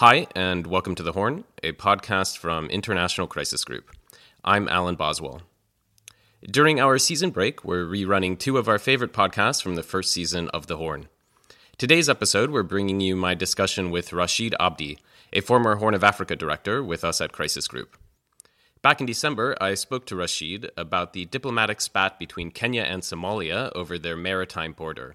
Hi, and welcome to The Horn, a podcast from International Crisis Group. I'm Alan Boswell. During our season break, we're rerunning two of our favorite podcasts from the first season of The Horn. Today's episode, we're bringing you my discussion with Rashid Abdi, a former Horn of Africa director with us at Crisis Group. Back in December, I spoke to Rashid about the diplomatic spat between Kenya and Somalia over their maritime border.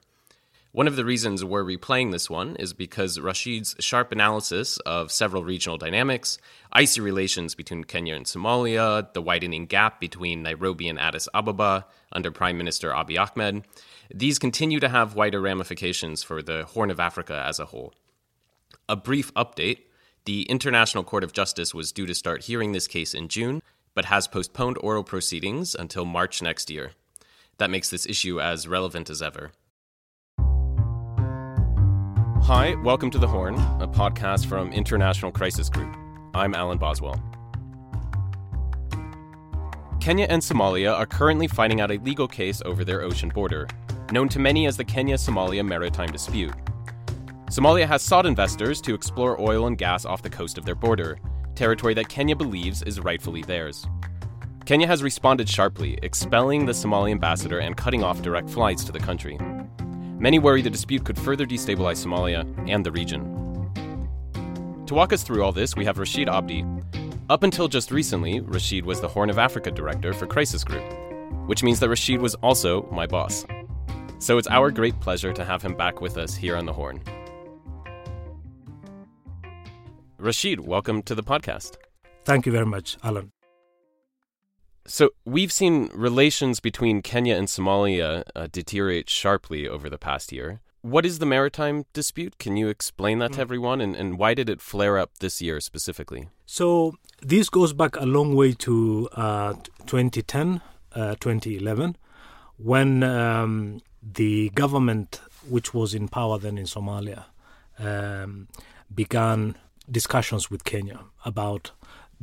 One of the reasons we're replaying this one is because Rashid's sharp analysis of several regional dynamics, icy relations between Kenya and Somalia, the widening gap between Nairobi and Addis Ababa under Prime Minister Abiy Ahmed, these continue to have wider ramifications for the Horn of Africa as a whole. A brief update the International Court of Justice was due to start hearing this case in June, but has postponed oral proceedings until March next year. That makes this issue as relevant as ever. Hi, welcome to The Horn, a podcast from International Crisis Group. I'm Alan Boswell. Kenya and Somalia are currently fighting out a legal case over their ocean border, known to many as the Kenya Somalia Maritime Dispute. Somalia has sought investors to explore oil and gas off the coast of their border, territory that Kenya believes is rightfully theirs. Kenya has responded sharply, expelling the Somali ambassador and cutting off direct flights to the country. Many worry the dispute could further destabilize Somalia and the region. To walk us through all this, we have Rashid Abdi. Up until just recently, Rashid was the Horn of Africa director for Crisis Group, which means that Rashid was also my boss. So it's our great pleasure to have him back with us here on the Horn. Rashid, welcome to the podcast. Thank you very much, Alan. So we've seen relations between Kenya and Somalia uh, deteriorate sharply over the past year. What is the maritime dispute? Can you explain that to everyone? And, and why did it flare up this year specifically? So this goes back a long way to uh, 2010, uh, 2011, when um, the government, which was in power then in Somalia, um, began discussions with Kenya about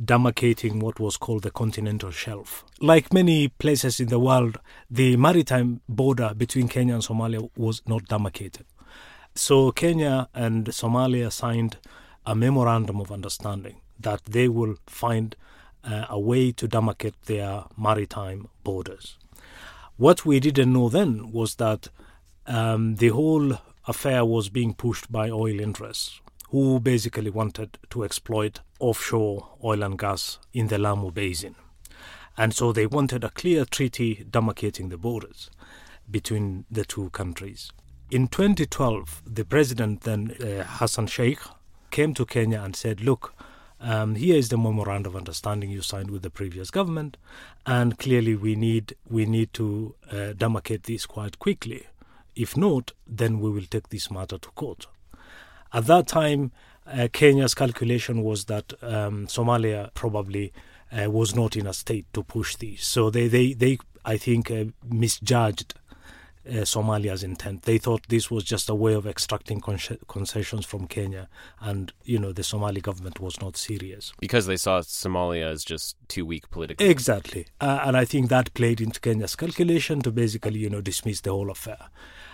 demarcating what was called the continental shelf. Like many places in the world, the maritime border between Kenya and Somalia was not demarcated. So Kenya and Somalia signed a memorandum of understanding that they will find uh, a way to demarcate their maritime borders. What we didn't know then was that um, the whole affair was being pushed by oil interests who basically wanted to exploit offshore oil and gas in the Lamu Basin. And so they wanted a clear treaty demarcating the borders between the two countries. In 2012, the president then, uh, Hassan Sheikh, came to Kenya and said, Look, um, here is the memorandum of understanding you signed with the previous government, and clearly we need we need to uh, demarcate this quite quickly. If not, then we will take this matter to court. At that time, uh, Kenya's calculation was that um, Somalia probably uh, was not in a state to push these. So they, they, they I think, uh, misjudged uh, Somalia's intent. They thought this was just a way of extracting con- concessions from Kenya, and you know the Somali government was not serious because they saw Somalia as just too weak politically. Exactly, uh, and I think that played into Kenya's calculation to basically you know dismiss the whole affair.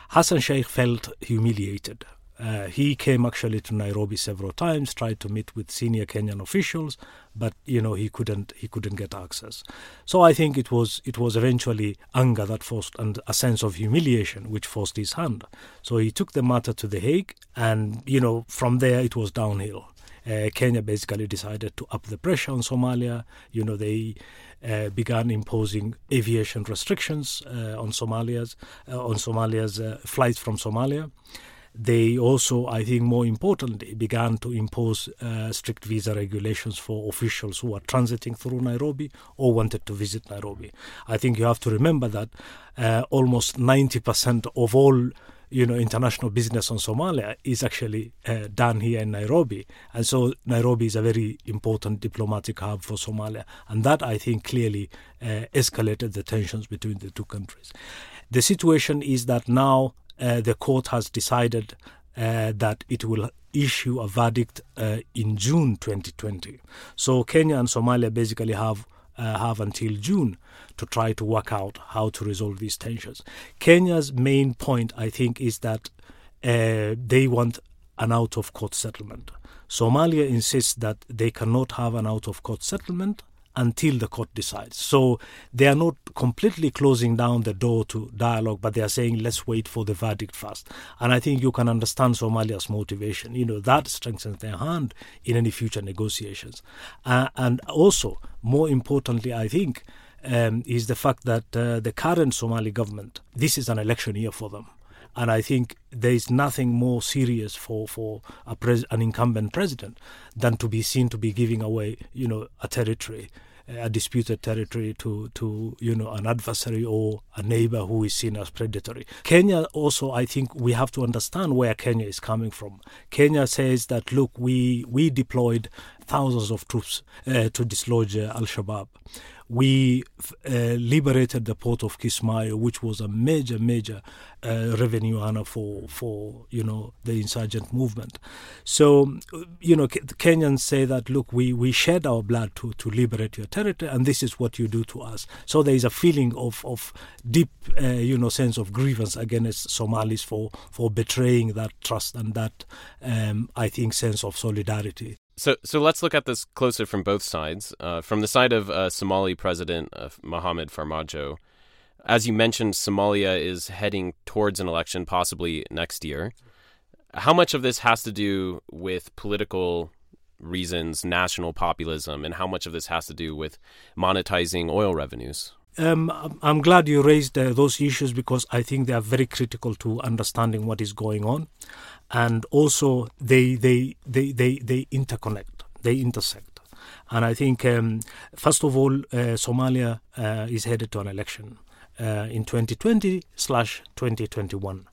Hassan Sheikh felt humiliated uh, he came actually to Nairobi several times, tried to meet with senior Kenyan officials, but you know he couldn't he couldn't get access. So I think it was it was eventually anger that forced and a sense of humiliation which forced his hand. So he took the matter to the Hague, and you know from there it was downhill. Uh, Kenya basically decided to up the pressure on Somalia. You know they. Uh, began imposing aviation restrictions uh, on Somalia's uh, on Somalia's uh, flights from Somalia they also, I think more importantly, began to impose uh, strict visa regulations for officials who are transiting through Nairobi or wanted to visit Nairobi. I think you have to remember that uh, almost 90% of all you know international business on Somalia is actually uh, done here in Nairobi, and so Nairobi is a very important diplomatic hub for Somalia, and that I think clearly uh, escalated the tensions between the two countries. The situation is that now the court has decided uh, that it will issue a verdict uh, in June 2020. So Kenya and Somalia basically have uh, have until June to try to work out how to resolve these tensions. Kenya's main point, I think, is that uh, they want an out of court settlement. Somalia insists that they cannot have an out of court settlement until the court decides. So they are not completely closing down the door to dialogue, but they are saying, let's wait for the verdict first. And I think you can understand Somalia's motivation. You know, that strengthens their hand in any future negotiations. Uh, and also, more importantly, I think, um, is the fact that uh, the current Somali government, this is an election year for them. And I think there is nothing more serious for, for pres- an incumbent president than to be seen to be giving away, you know, a territory a disputed territory to, to you know an adversary or a neighbor who is seen as predatory. Kenya also, I think we have to understand where Kenya is coming from. Kenya says that look, we we deployed thousands of troops uh, to dislodge uh, Al Shabaab we uh, liberated the port of Kismayo, which was a major, major uh, revenue earner for, for you know the insurgent movement. So, you know, the Kenyans say that look, we, we shed our blood to, to liberate your territory, and this is what you do to us. So there is a feeling of of deep, uh, you know, sense of grievance against Somalis for for betraying that trust and that, um, I think, sense of solidarity. So, so let's look at this closer from both sides. Uh, from the side of uh, Somali President uh, Mohamed Farmajo, as you mentioned, Somalia is heading towards an election, possibly next year. How much of this has to do with political reasons, national populism, and how much of this has to do with monetizing oil revenues? Um, I'm glad you raised uh, those issues because I think they are very critical to understanding what is going on and also they they they they, they interconnect, they intersect. And I think um, first of all, uh, Somalia uh, is headed to an election uh, in 2020 slash 2021.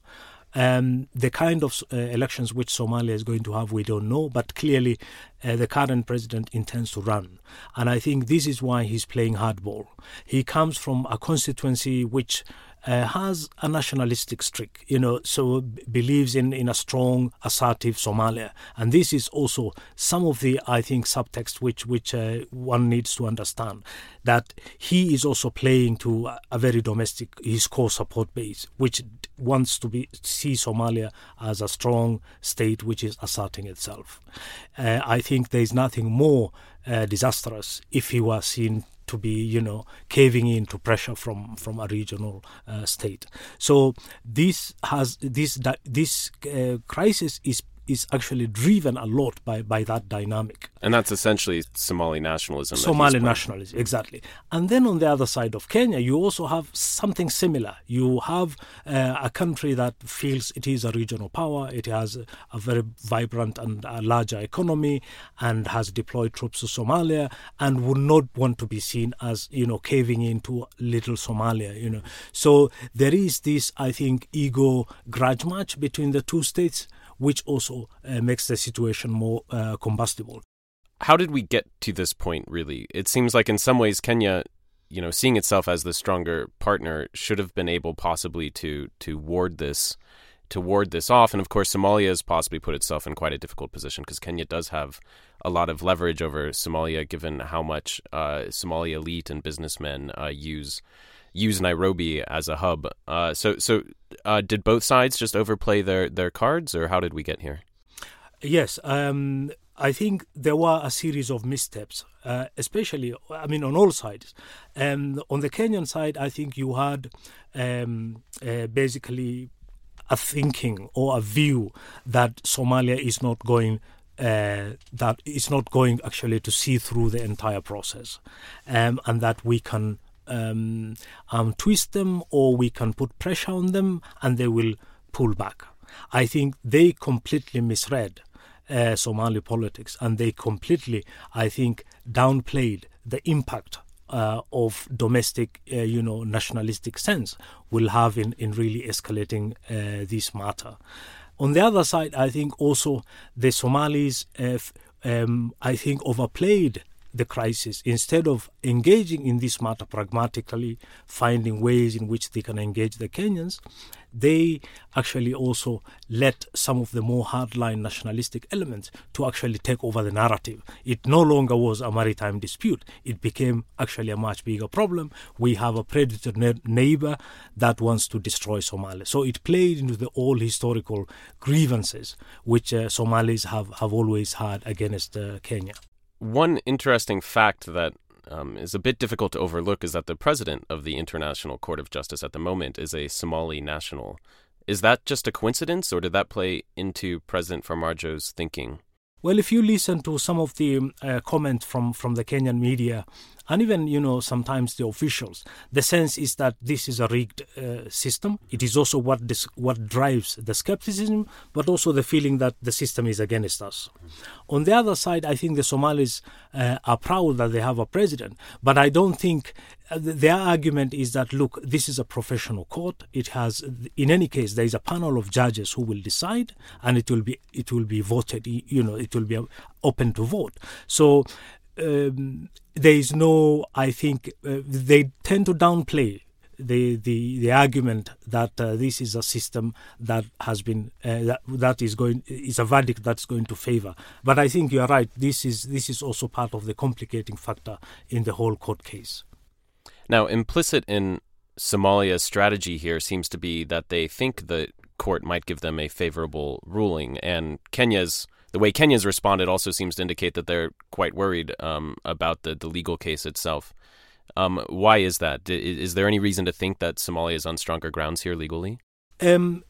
Um, the kind of uh, elections which Somalia is going to have, we don't know, but clearly uh, the current president intends to run. And I think this is why he's playing hardball. He comes from a constituency which uh, has a nationalistic streak, you know, so believes in, in a strong, assertive Somalia. And this is also some of the, I think, subtext which, which uh, one needs to understand that he is also playing to a, a very domestic, his core support base, which wants to be see Somalia as a strong state which is asserting itself. Uh, I think there is nothing more uh, disastrous if he was seen to be, you know, caving in to pressure from from a regional uh, state. So this has this this uh, crisis is is actually driven a lot by, by that dynamic. And that's essentially Somali nationalism. Somali nationalism, exactly. And then on the other side of Kenya, you also have something similar. You have uh, a country that feels it is a regional power, it has a, a very vibrant and a larger economy, and has deployed troops to Somalia, and would not want to be seen as, you know, caving into little Somalia, you know. So there is this, I think, ego grudge match between the two states which also uh, makes the situation more uh, combustible. How did we get to this point, really? It seems like in some ways Kenya, you know, seeing itself as the stronger partner, should have been able possibly to to ward this to ward this off. And of course, Somalia has possibly put itself in quite a difficult position because Kenya does have a lot of leverage over Somalia, given how much uh, Somali elite and businessmen uh, use use Nairobi as a hub. Uh, so, so uh, did both sides just overplay their their cards, or how did we get here? Yes, um, I think there were a series of missteps, uh, especially, I mean, on all sides. Um, on the Kenyan side, I think you had um, uh, basically a thinking or a view that Somalia is not going uh, that it's not going actually to see through the entire process, um, and that we can um, um, twist them or we can put pressure on them and they will pull back. I think they completely misread uh, Somali politics and they completely, I think, downplayed the impact uh, of domestic, uh, you know, nationalistic sense will have in, in really escalating uh, this matter. On the other side, I think also the Somalis, um, I think, overplayed the crisis, instead of engaging in this matter pragmatically, finding ways in which they can engage the Kenyans, they actually also let some of the more hardline nationalistic elements to actually take over the narrative. It no longer was a maritime dispute. It became actually a much bigger problem. We have a predator ne- neighbor that wants to destroy Somalia. So it played into the old historical grievances which uh, Somalis have, have always had against uh, Kenya. One interesting fact that um, is a bit difficult to overlook is that the president of the International Court of Justice at the moment is a Somali national. Is that just a coincidence, or did that play into President Farmajo's thinking? Well, if you listen to some of the uh, comments from, from the Kenyan media, and even you know sometimes the officials the sense is that this is a rigged uh, system. It is also what what drives the skepticism but also the feeling that the system is against us. On the other side i think the somalis uh, are proud that they have a president but i don't think uh, their argument is that look this is a professional court. It has in any case there is a panel of judges who will decide and it will be it will be voted you know it will be open to vote. So um, there is no, I think, uh, they tend to downplay the the the argument that uh, this is a system that has been uh, that that is going is a verdict that's going to favor. But I think you are right. This is this is also part of the complicating factor in the whole court case. Now, implicit in Somalia's strategy here seems to be that they think the court might give them a favorable ruling, and Kenya's the way Kenya's responded also seems to indicate that they're quite worried um, about the, the legal case itself. Um, why is that? Is there any reason to think that Somalia is on stronger grounds here legally? Um,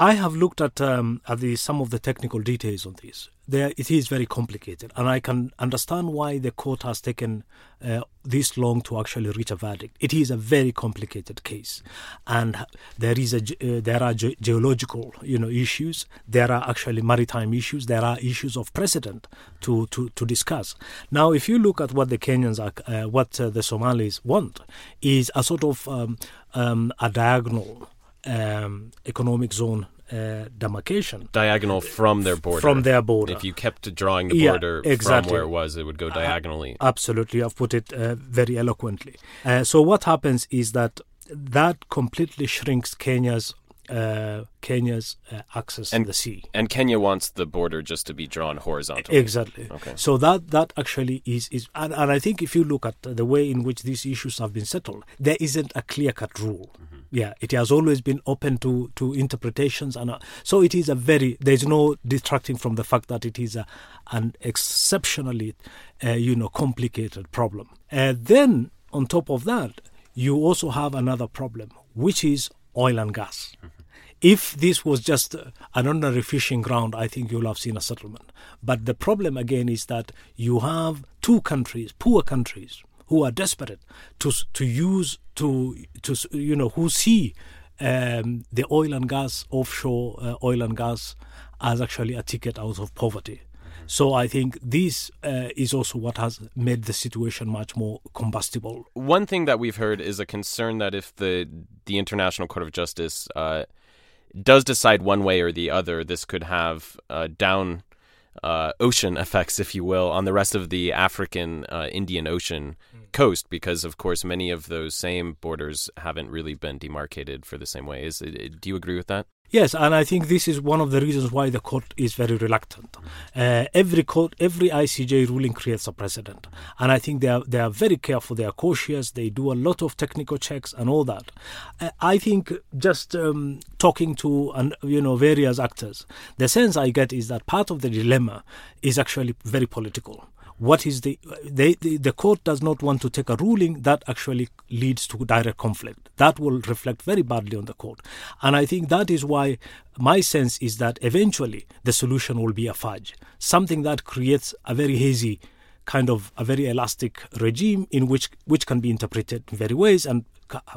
I have looked at um, at the, some of the technical details on this. There, it is very complicated, and I can understand why the court has taken uh, this long to actually reach a verdict. It is a very complicated case, and there is a uh, there are ge- geological you know issues. There are actually maritime issues. There are issues of precedent to to, to discuss. Now, if you look at what the Kenyans are, uh, what uh, the Somalis want, is a sort of um, um, a diagonal um, economic zone uh, demarcation. Diagonal from their border. From their border. If you kept drawing the border yeah, exactly. from where it was, it would go uh, diagonally. Uh, absolutely. I've put it uh, very eloquently. Uh, so, what happens is that that completely shrinks Kenya's uh, Kenya's uh, access and, to the sea. And Kenya wants the border just to be drawn horizontally. Exactly. Okay. So that that actually is is and, and I think if you look at the way in which these issues have been settled, there isn't a clear cut rule. Mm-hmm. Yeah, it has always been open to to interpretations, and uh, so it is a very. There is no detracting from the fact that it is a, an exceptionally, uh, you know, complicated problem. Uh, then on top of that, you also have another problem, which is oil and gas. If this was just an ordinary fishing ground, I think you'll have seen a settlement. But the problem again is that you have two countries, poor countries, who are desperate to to use to to you know who see um, the oil and gas offshore uh, oil and gas as actually a ticket out of poverty. So I think this uh, is also what has made the situation much more combustible. One thing that we've heard is a concern that if the the International Court of Justice uh, does decide one way or the other, this could have uh, down uh, ocean effects, if you will, on the rest of the African uh, Indian Ocean mm. coast, because of course many of those same borders haven't really been demarcated for the same way. Is it, do you agree with that? Yes, and I think this is one of the reasons why the court is very reluctant. Uh, every court, every ICJ ruling creates a precedent, and I think they are they are very careful. They are cautious. They do a lot of technical checks and all that. Uh, I think just um, talking to and you know various actors, the sense I get is that part of the dilemma is actually very political what is the they, the the court does not want to take a ruling that actually leads to direct conflict. That will reflect very badly on the court. And i think that is why my sense is that eventually the solution will be a fudge something that creates a very hazy kind of a very elastic regime in which which can be interpreted in very ways and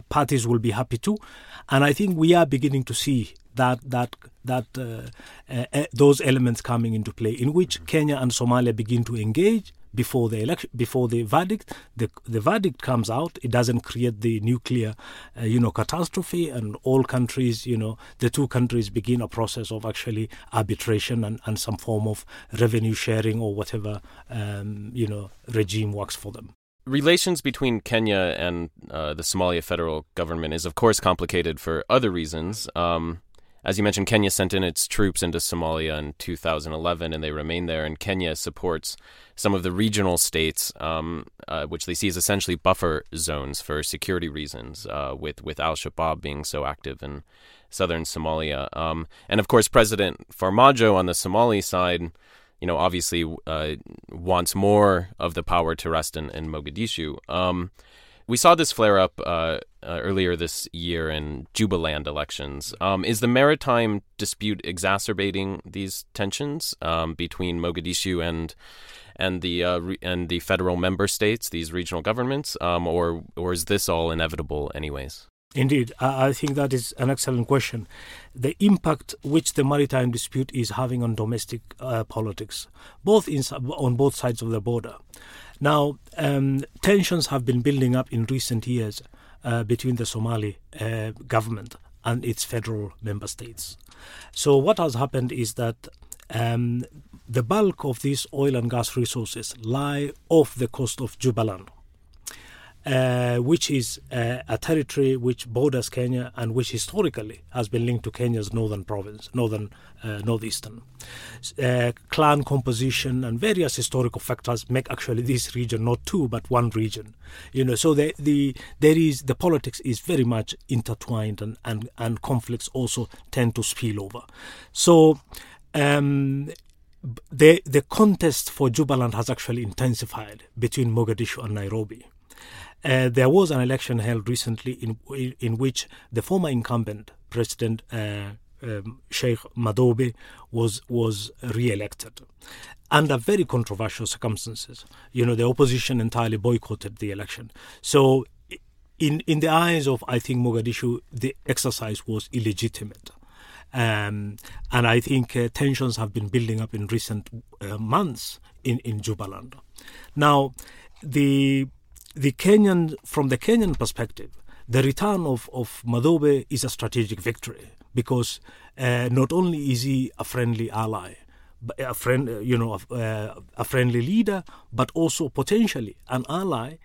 parties will be happy to and i think we are beginning to see that that that uh, uh, those elements coming into play, in which Kenya and Somalia begin to engage, before the election, before the verdict. The the verdict comes out. It doesn't create the nuclear, uh, you know, catastrophe, and all countries, you know, the two countries begin a process of actually arbitration and, and some form of revenue sharing or whatever, um, you know, regime works for them. Relations between Kenya and uh, the Somalia federal government is, of course, complicated for other reasons. Um, as you mentioned, Kenya sent in its troops into Somalia in 2011, and they remain there. And Kenya supports some of the regional states, um, uh, which they see as essentially buffer zones for security reasons, uh, with with Al Shabaab being so active in southern Somalia. Um, and of course, President Farmajo on the Somali side, you know, obviously uh, wants more of the power to rest in, in Mogadishu. Um, we saw this flare up uh, uh, earlier this year in Jubaland elections. Um, is the maritime dispute exacerbating these tensions um, between Mogadishu and and the uh, re- and the federal member states, these regional governments, um, or or is this all inevitable anyways? Indeed, I think that is an excellent question. The impact which the maritime dispute is having on domestic uh, politics, both in, on both sides of the border. Now, um, tensions have been building up in recent years uh, between the Somali uh, government and its federal member states. So, what has happened is that um, the bulk of these oil and gas resources lie off the coast of Jubaland uh, which is uh, a territory which borders Kenya and which historically has been linked to Kenya's northern province, northern uh, northeastern. Uh, clan composition and various historical factors make actually this region not two but one region. You know, so the, the there is the politics is very much intertwined and and, and conflicts also tend to spill over. So. Um, the the contest for Jubaland has actually intensified between Mogadishu and Nairobi. Uh, there was an election held recently in in which the former incumbent president uh, um, Sheikh Madobe was was re-elected under very controversial circumstances. You know, the opposition entirely boycotted the election. So, in in the eyes of I think Mogadishu, the exercise was illegitimate. Um, and I think uh, tensions have been building up in recent uh, months in in Jubaland. Now, the the Kenyan, from the Kenyan perspective, the return of, of Madobe is a strategic victory because uh, not only is he a friendly ally, a friend, uh, you know, a, uh, a friendly leader, but also potentially an ally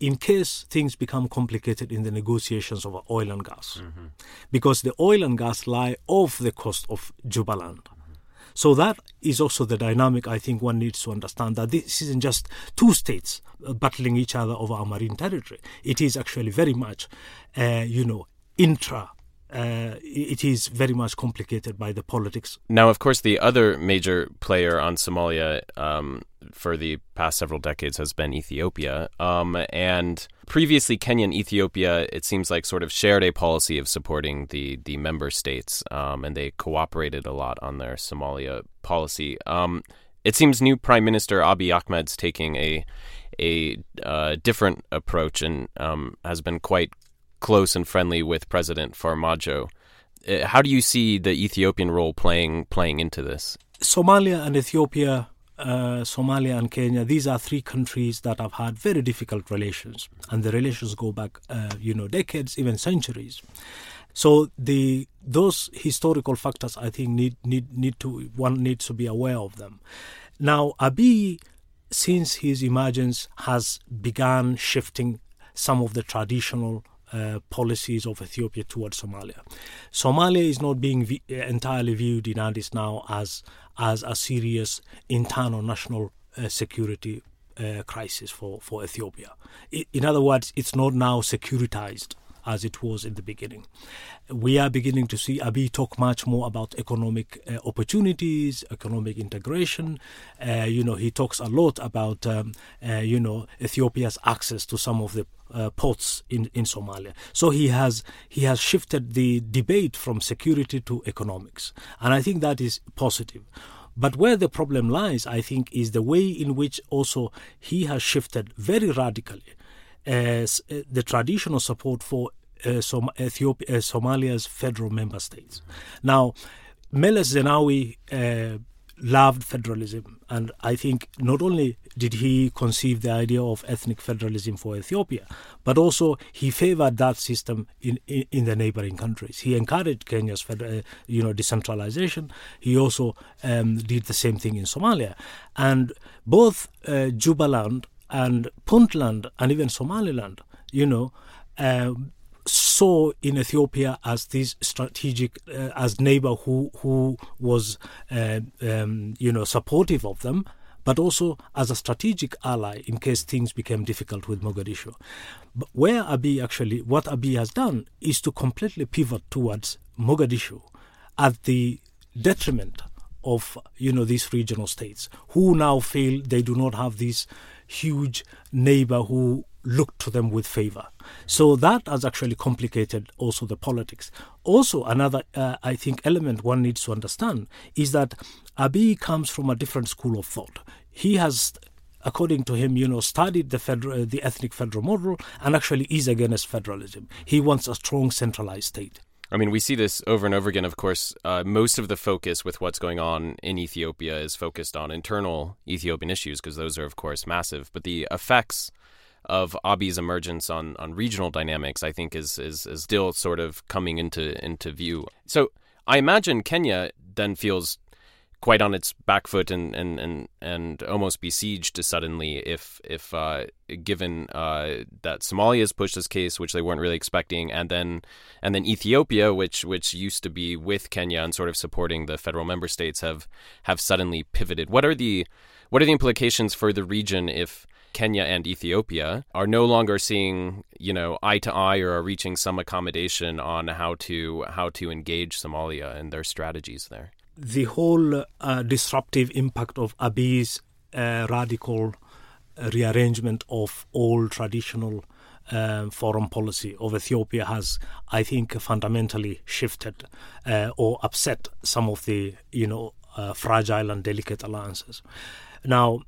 in case things become complicated in the negotiations over oil and gas, mm-hmm. because the oil and gas lie off the coast of Jubaland. So that is also the dynamic I think one needs to understand that this isn't just two states uh, battling each other over our marine territory. It is actually very much, uh, you know, intra uh, it is very much complicated by the politics. Now, of course, the other major player on Somalia um, for the past several decades has been Ethiopia. Um, and previously, Kenya and Ethiopia, it seems like, sort of shared a policy of supporting the, the member states, um, and they cooperated a lot on their Somalia policy. Um, it seems new Prime Minister Abiy Ahmed's taking a a uh, different approach and um, has been quite close and friendly with President Farmajo. Uh, how do you see the Ethiopian role playing playing into this? Somalia and Ethiopia, uh, Somalia and Kenya, these are three countries that have had very difficult relations, and the relations go back, uh, you know, decades, even centuries. So the those historical factors, I think, need need need to one needs to be aware of them. Now, Abiy, since his emergence, has begun shifting some of the traditional uh, policies of Ethiopia towards Somalia. Somalia is not being v- entirely viewed in Addis now as as a serious internal national uh, security uh, crisis for, for Ethiopia. In other words, it's not now securitized as it was in the beginning. We are beginning to see Abiy talk much more about economic uh, opportunities, economic integration. Uh, you know, he talks a lot about, um, uh, you know, Ethiopia's access to some of the uh, ports in, in Somalia. So he has he has shifted the debate from security to economics, and I think that is positive. But where the problem lies, I think, is the way in which also he has shifted very radically the traditional support for uh, Som- Ethiopia, uh, Somalia's federal member states. Now, Meles Zenawi uh, loved federalism And I think not only did he conceive the idea of ethnic federalism for Ethiopia, but also he favored that system in, in, in the neighboring countries. He encouraged Kenya's uh, you know, decentralization. He also um, did the same thing in Somalia. And both uh, Jubaland and Puntland and even Somaliland, you know, uh, saw in Ethiopia as this strategic, uh, as neighbor who who was, uh, um, you know, supportive of them, but also as a strategic ally in case things became difficult with Mogadishu. But where Abiy actually, what Abiy has done is to completely pivot towards Mogadishu at the detriment of you know these regional states who now feel they do not have this huge neighbor who looked to them with favor. So that has actually complicated also the politics. Also, another, uh, I think, element one needs to understand is that Abiy comes from a different school of thought. He has according to him, you know, studied the federal, the ethnic federal model and actually is against federalism. He wants a strong centralized state. I mean, we see this over and over again. Of course, uh, most of the focus with what's going on in Ethiopia is focused on internal Ethiopian issues because those are, of course, massive. But the effects of Abiy's emergence on, on regional dynamics, I think, is, is is still sort of coming into into view. So I imagine Kenya then feels quite on its back foot and and and, and almost besieged suddenly if if uh, given uh, that Somalia has pushed this case, which they weren't really expecting, and then and then Ethiopia, which which used to be with Kenya and sort of supporting the federal member states, have have suddenly pivoted. What are the what are the implications for the region if Kenya and Ethiopia are no longer seeing, you know, eye to eye or are reaching some accommodation on how to how to engage Somalia and their strategies there. The whole uh, disruptive impact of Abiy's uh, radical uh, rearrangement of all traditional um, foreign policy of Ethiopia has, I think, fundamentally shifted uh, or upset some of the, you know, uh, fragile and delicate alliances. Now,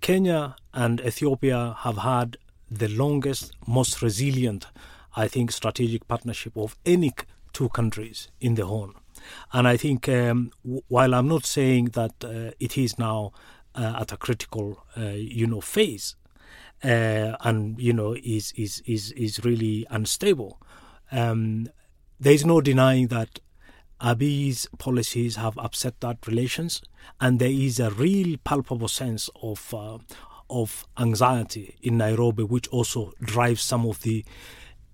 Kenya and Ethiopia have had the longest, most resilient, I think, strategic partnership of any two countries in the Horn. And I think, um, w- while I'm not saying that uh, it is now uh, at a critical, uh, you know, phase, uh, and you know, is is is is really unstable. Um, there is no denying that Abiy's policies have upset that relations, and there is a real palpable sense of uh, of anxiety in Nairobi, which also drives some of the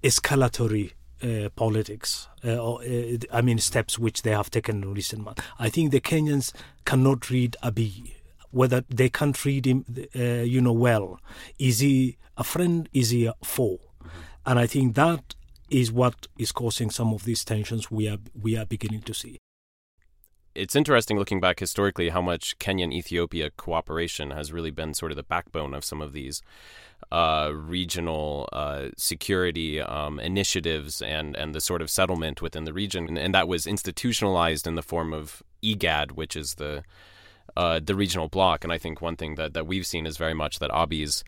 escalatory uh, politics, uh, or, uh, I mean, steps which they have taken in recent months. I think the Kenyans cannot read Abiy, whether they can't read him, uh, you know, well. Is he a friend? Is he a foe? And I think that is what is causing some of these tensions we are we are beginning to see. It's interesting looking back historically how much Kenya and Ethiopia cooperation has really been sort of the backbone of some of these uh, regional uh, security um, initiatives and, and the sort of settlement within the region. And, and, that was institutionalized in the form of IGAD, which is the uh, the regional bloc. And I think one thing that, that we've seen is very much that Abiy's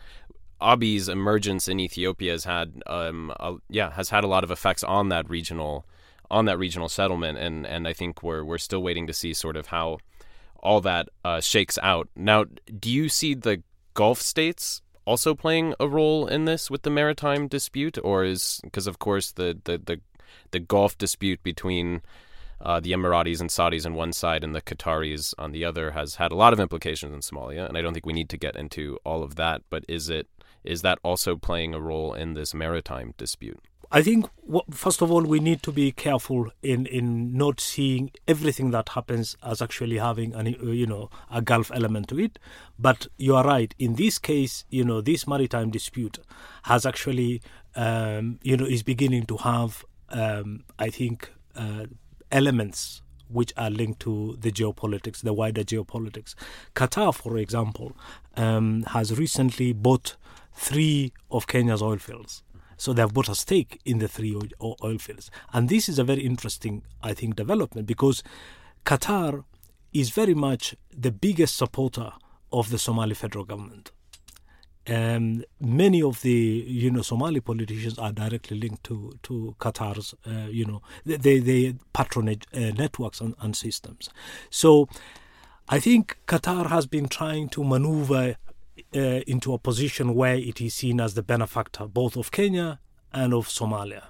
Abiy's emergence in Ethiopia has had, um, a, yeah, has had a lot of effects on that regional, on that regional settlement, and and I think we're we're still waiting to see sort of how all that uh, shakes out. Now, do you see the Gulf states also playing a role in this with the maritime dispute, or is because of course the the the, the Gulf dispute between uh, the Emiratis and Saudis on one side and the Qataris on the other has had a lot of implications in Somalia, and I don't think we need to get into all of that. But is it is that also playing a role in this maritime dispute? I think first of all we need to be careful in, in not seeing everything that happens as actually having an you know a Gulf element to it. But you are right. In this case, you know this maritime dispute has actually um, you know is beginning to have um, I think uh, elements which are linked to the geopolitics, the wider geopolitics. Qatar, for example, um, has recently bought three of Kenya's oil fields. So they have bought a stake in the three oil fields. And this is a very interesting, I think, development because Qatar is very much the biggest supporter of the Somali federal government. And many of the you know Somali politicians are directly linked to to Qatar's uh, you know they they patronage uh, networks and, and systems. So I think Qatar has been trying to maneuver uh, into a position where it is seen as the benefactor both of Kenya and of Somalia.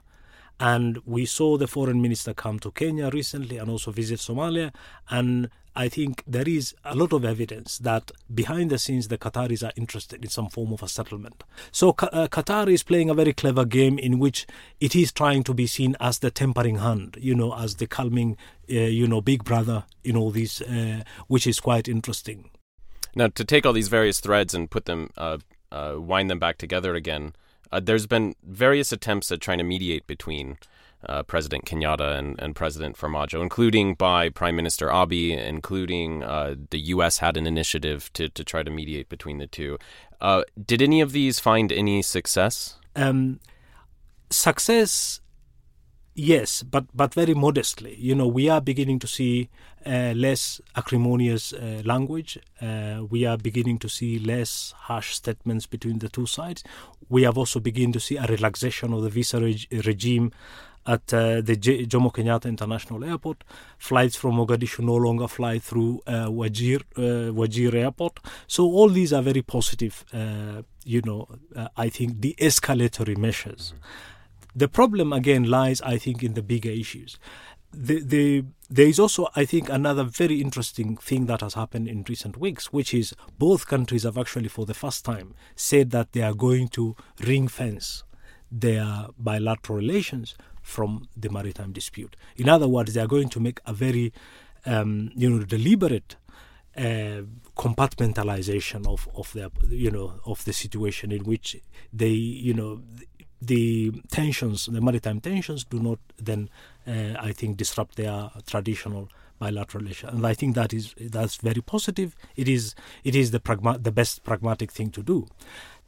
And we saw the foreign minister come to Kenya recently and also visit Somalia. And I think there is a lot of evidence that behind the scenes the Qataris are interested in some form of a settlement. So uh, Qatar is playing a very clever game in which it is trying to be seen as the tempering hand, you know, as the calming, uh, you know, big brother in all this, uh, which is quite interesting. Now, to take all these various threads and put them, uh, uh, wind them back together again, uh, there's been various attempts at trying to mediate between uh, President Kenyatta and, and, President Farmajo, including by Prime Minister Abiy, including uh, the U.S. had an initiative to, to try to mediate between the two. Uh, did any of these find any success? Um, success Yes, but but very modestly. You know, we are beginning to see uh, less acrimonious uh, language. Uh, we are beginning to see less harsh statements between the two sides. We have also begun to see a relaxation of the visa reg- regime at uh, the J- Jomo Kenyatta International Airport. Flights from Mogadishu no longer fly through uh, Wajir uh, Wajir Airport. So all these are very positive. you know, I think de-escalatory measures. Mm-hmm the problem again lies, I think, in the bigger issues. The, the, there is also, I think, another very interesting thing that has happened in recent weeks, which is both countries have actually, for the first time, said that they are going to ring fence their bilateral relations from the maritime dispute. In other words, they are going to make a very, um, you know, deliberate uh, compartmentalization of, of their, you know, of the situation in which they, you know, the tensions, the maritime tensions, do not then, uh, I think, disrupt their traditional bilateral relations. And I think that is that's very positive. It is it is the pragma- the best pragmatic thing to do.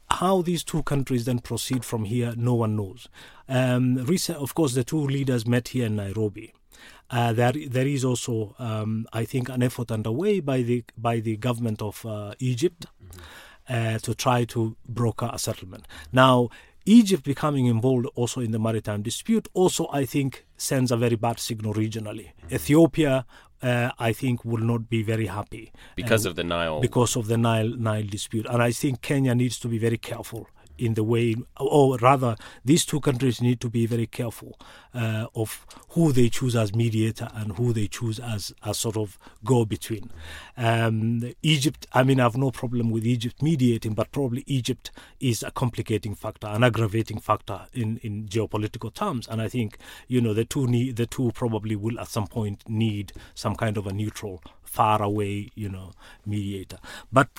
How these two countries then proceed from here, no one knows. Um, recent, of course, the two leaders met here in Nairobi. Uh, there, there is also, um, I think, an effort underway by the by the government of uh, Egypt mm-hmm. uh, to try to broker a settlement. Now, Egypt becoming involved also in the maritime dispute also, I think, sends a very bad signal regionally. Ethiopia, uh, I think, will not be very happy because of the Nile. Because of the Nile Nile dispute, and I think Kenya needs to be very careful in the way, or rather, these two countries need to be very careful uh, of who they choose as mediator and who they choose as a sort of go between. Um, Egypt, I mean, I have no problem with Egypt mediating, but probably Egypt is a complicating factor, an aggravating factor in, in geopolitical terms. And I think, you know, the two need, the two probably will at some point need some kind of a neutral, far away, you know, mediator. But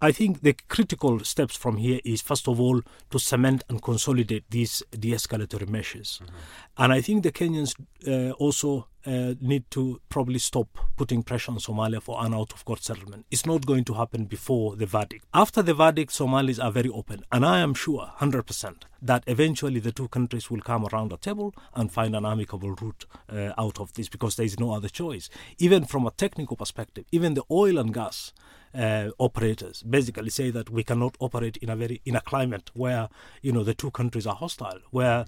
I think the critical steps from here is first of all to cement and consolidate these de-escalatory measures, mm-hmm. and I think the Kenyans uh, also uh, need to probably stop putting pressure on Somalia for an out-of-court settlement. It's not going to happen before the verdict. After the verdict, Somalis are very open, and I am sure, hundred percent, that eventually the two countries will come around a table and find an amicable route uh, out of this because there is no other choice. Even from a technical perspective, even the oil and gas uh, operators basically say that we cannot operate in a very in a climate where you know the two countries are hostile, where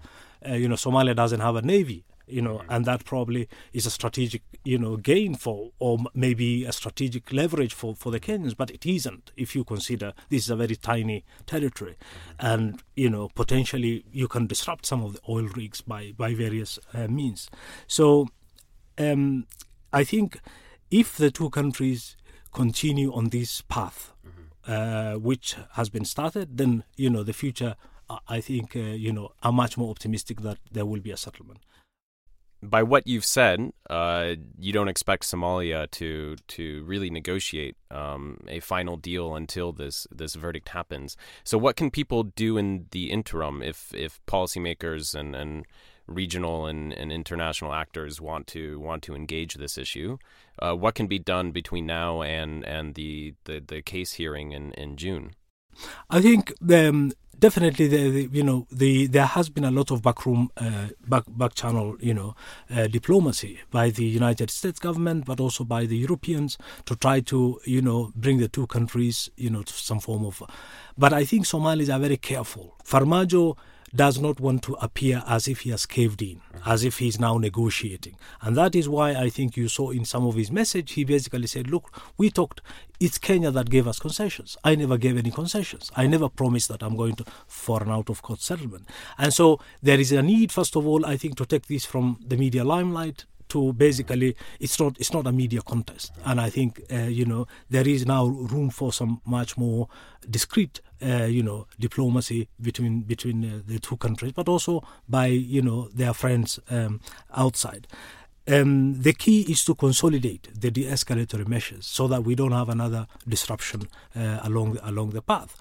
uh, you know Somalia doesn't have a navy, you know, and that probably is a strategic, you know, gain for, or maybe a strategic leverage for, for the Kenyans, but it isn't if you consider this is a very tiny territory, mm-hmm. and you know, potentially you can disrupt some of the oil rigs by by various uh, means. So, um, I think if the two countries continue on this path, mm-hmm. uh, which has been started, then you know the future. I think uh, you know are much more optimistic that there will be a settlement. By what you've said, uh, you don't expect Somalia to to really negotiate um, a final deal until this this verdict happens. So, what can people do in the interim if if policymakers and and regional and, and international actors want to want to engage this issue. Uh, what can be done between now and and the the, the case hearing in, in June? I think um, definitely the, the, you know the there has been a lot of backroom uh, back back channel you know uh, diplomacy by the United States government but also by the Europeans to try to you know bring the two countries you know to some form of but I think Somalis are very careful. Farmajo does not want to appear as if he has caved in, as if he's now negotiating. And that is why I think you saw in some of his message, he basically said, Look, we talked, it's Kenya that gave us concessions. I never gave any concessions. I never promised that I'm going to for an out of court settlement. And so there is a need, first of all, I think, to take this from the media limelight to basically it's not it's not a media contest. And i think uh, you know there is now room for some much more discreet uh, you know diplomacy between between uh, the two countries but also by you know their friends um, outside. Um, the key is to consolidate the de-escalatory measures so that we don't have another disruption uh, along along the path.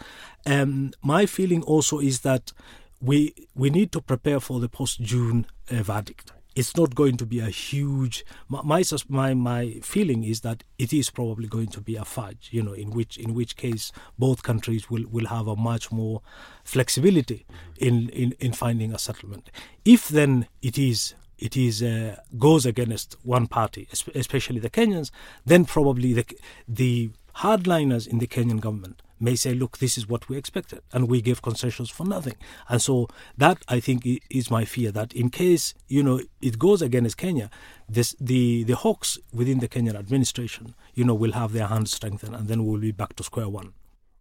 Um, my feeling also is that we we need to prepare for the post June uh, verdict it's not going to be a huge. My, my my feeling is that it is probably going to be a fudge. You know, in which in which case both countries will, will have a much more flexibility in, in, in finding a settlement. If then it is it is uh, goes against one party, especially the Kenyans, then probably the the hardliners in the Kenyan government may say, look, this is what we expected, and we give concessions for nothing. And so that, I think, is my fear that in case, you know, it goes against Kenya, this, the, the hawks within the Kenyan administration, you know, will have their hands strengthened, and then we'll be back to square one.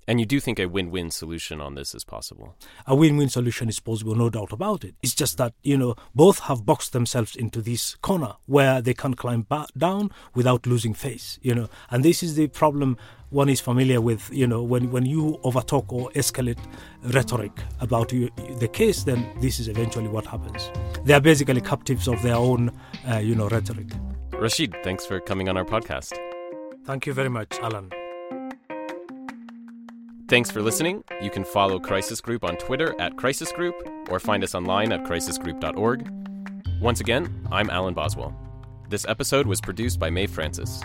And you do think a win win solution on this is possible? A win win solution is possible, no doubt about it. It's just that, you know, both have boxed themselves into this corner where they can't climb back down without losing face, you know. And this is the problem one is familiar with, you know, when, when you overtalk or escalate rhetoric about you, the case, then this is eventually what happens. They are basically captives of their own, uh, you know, rhetoric. Rashid, thanks for coming on our podcast. Thank you very much, Alan. Thanks for listening. You can follow Crisis Group on Twitter at Crisis Group or find us online at crisisgroup.org. Once again, I'm Alan Boswell. This episode was produced by Mae Francis.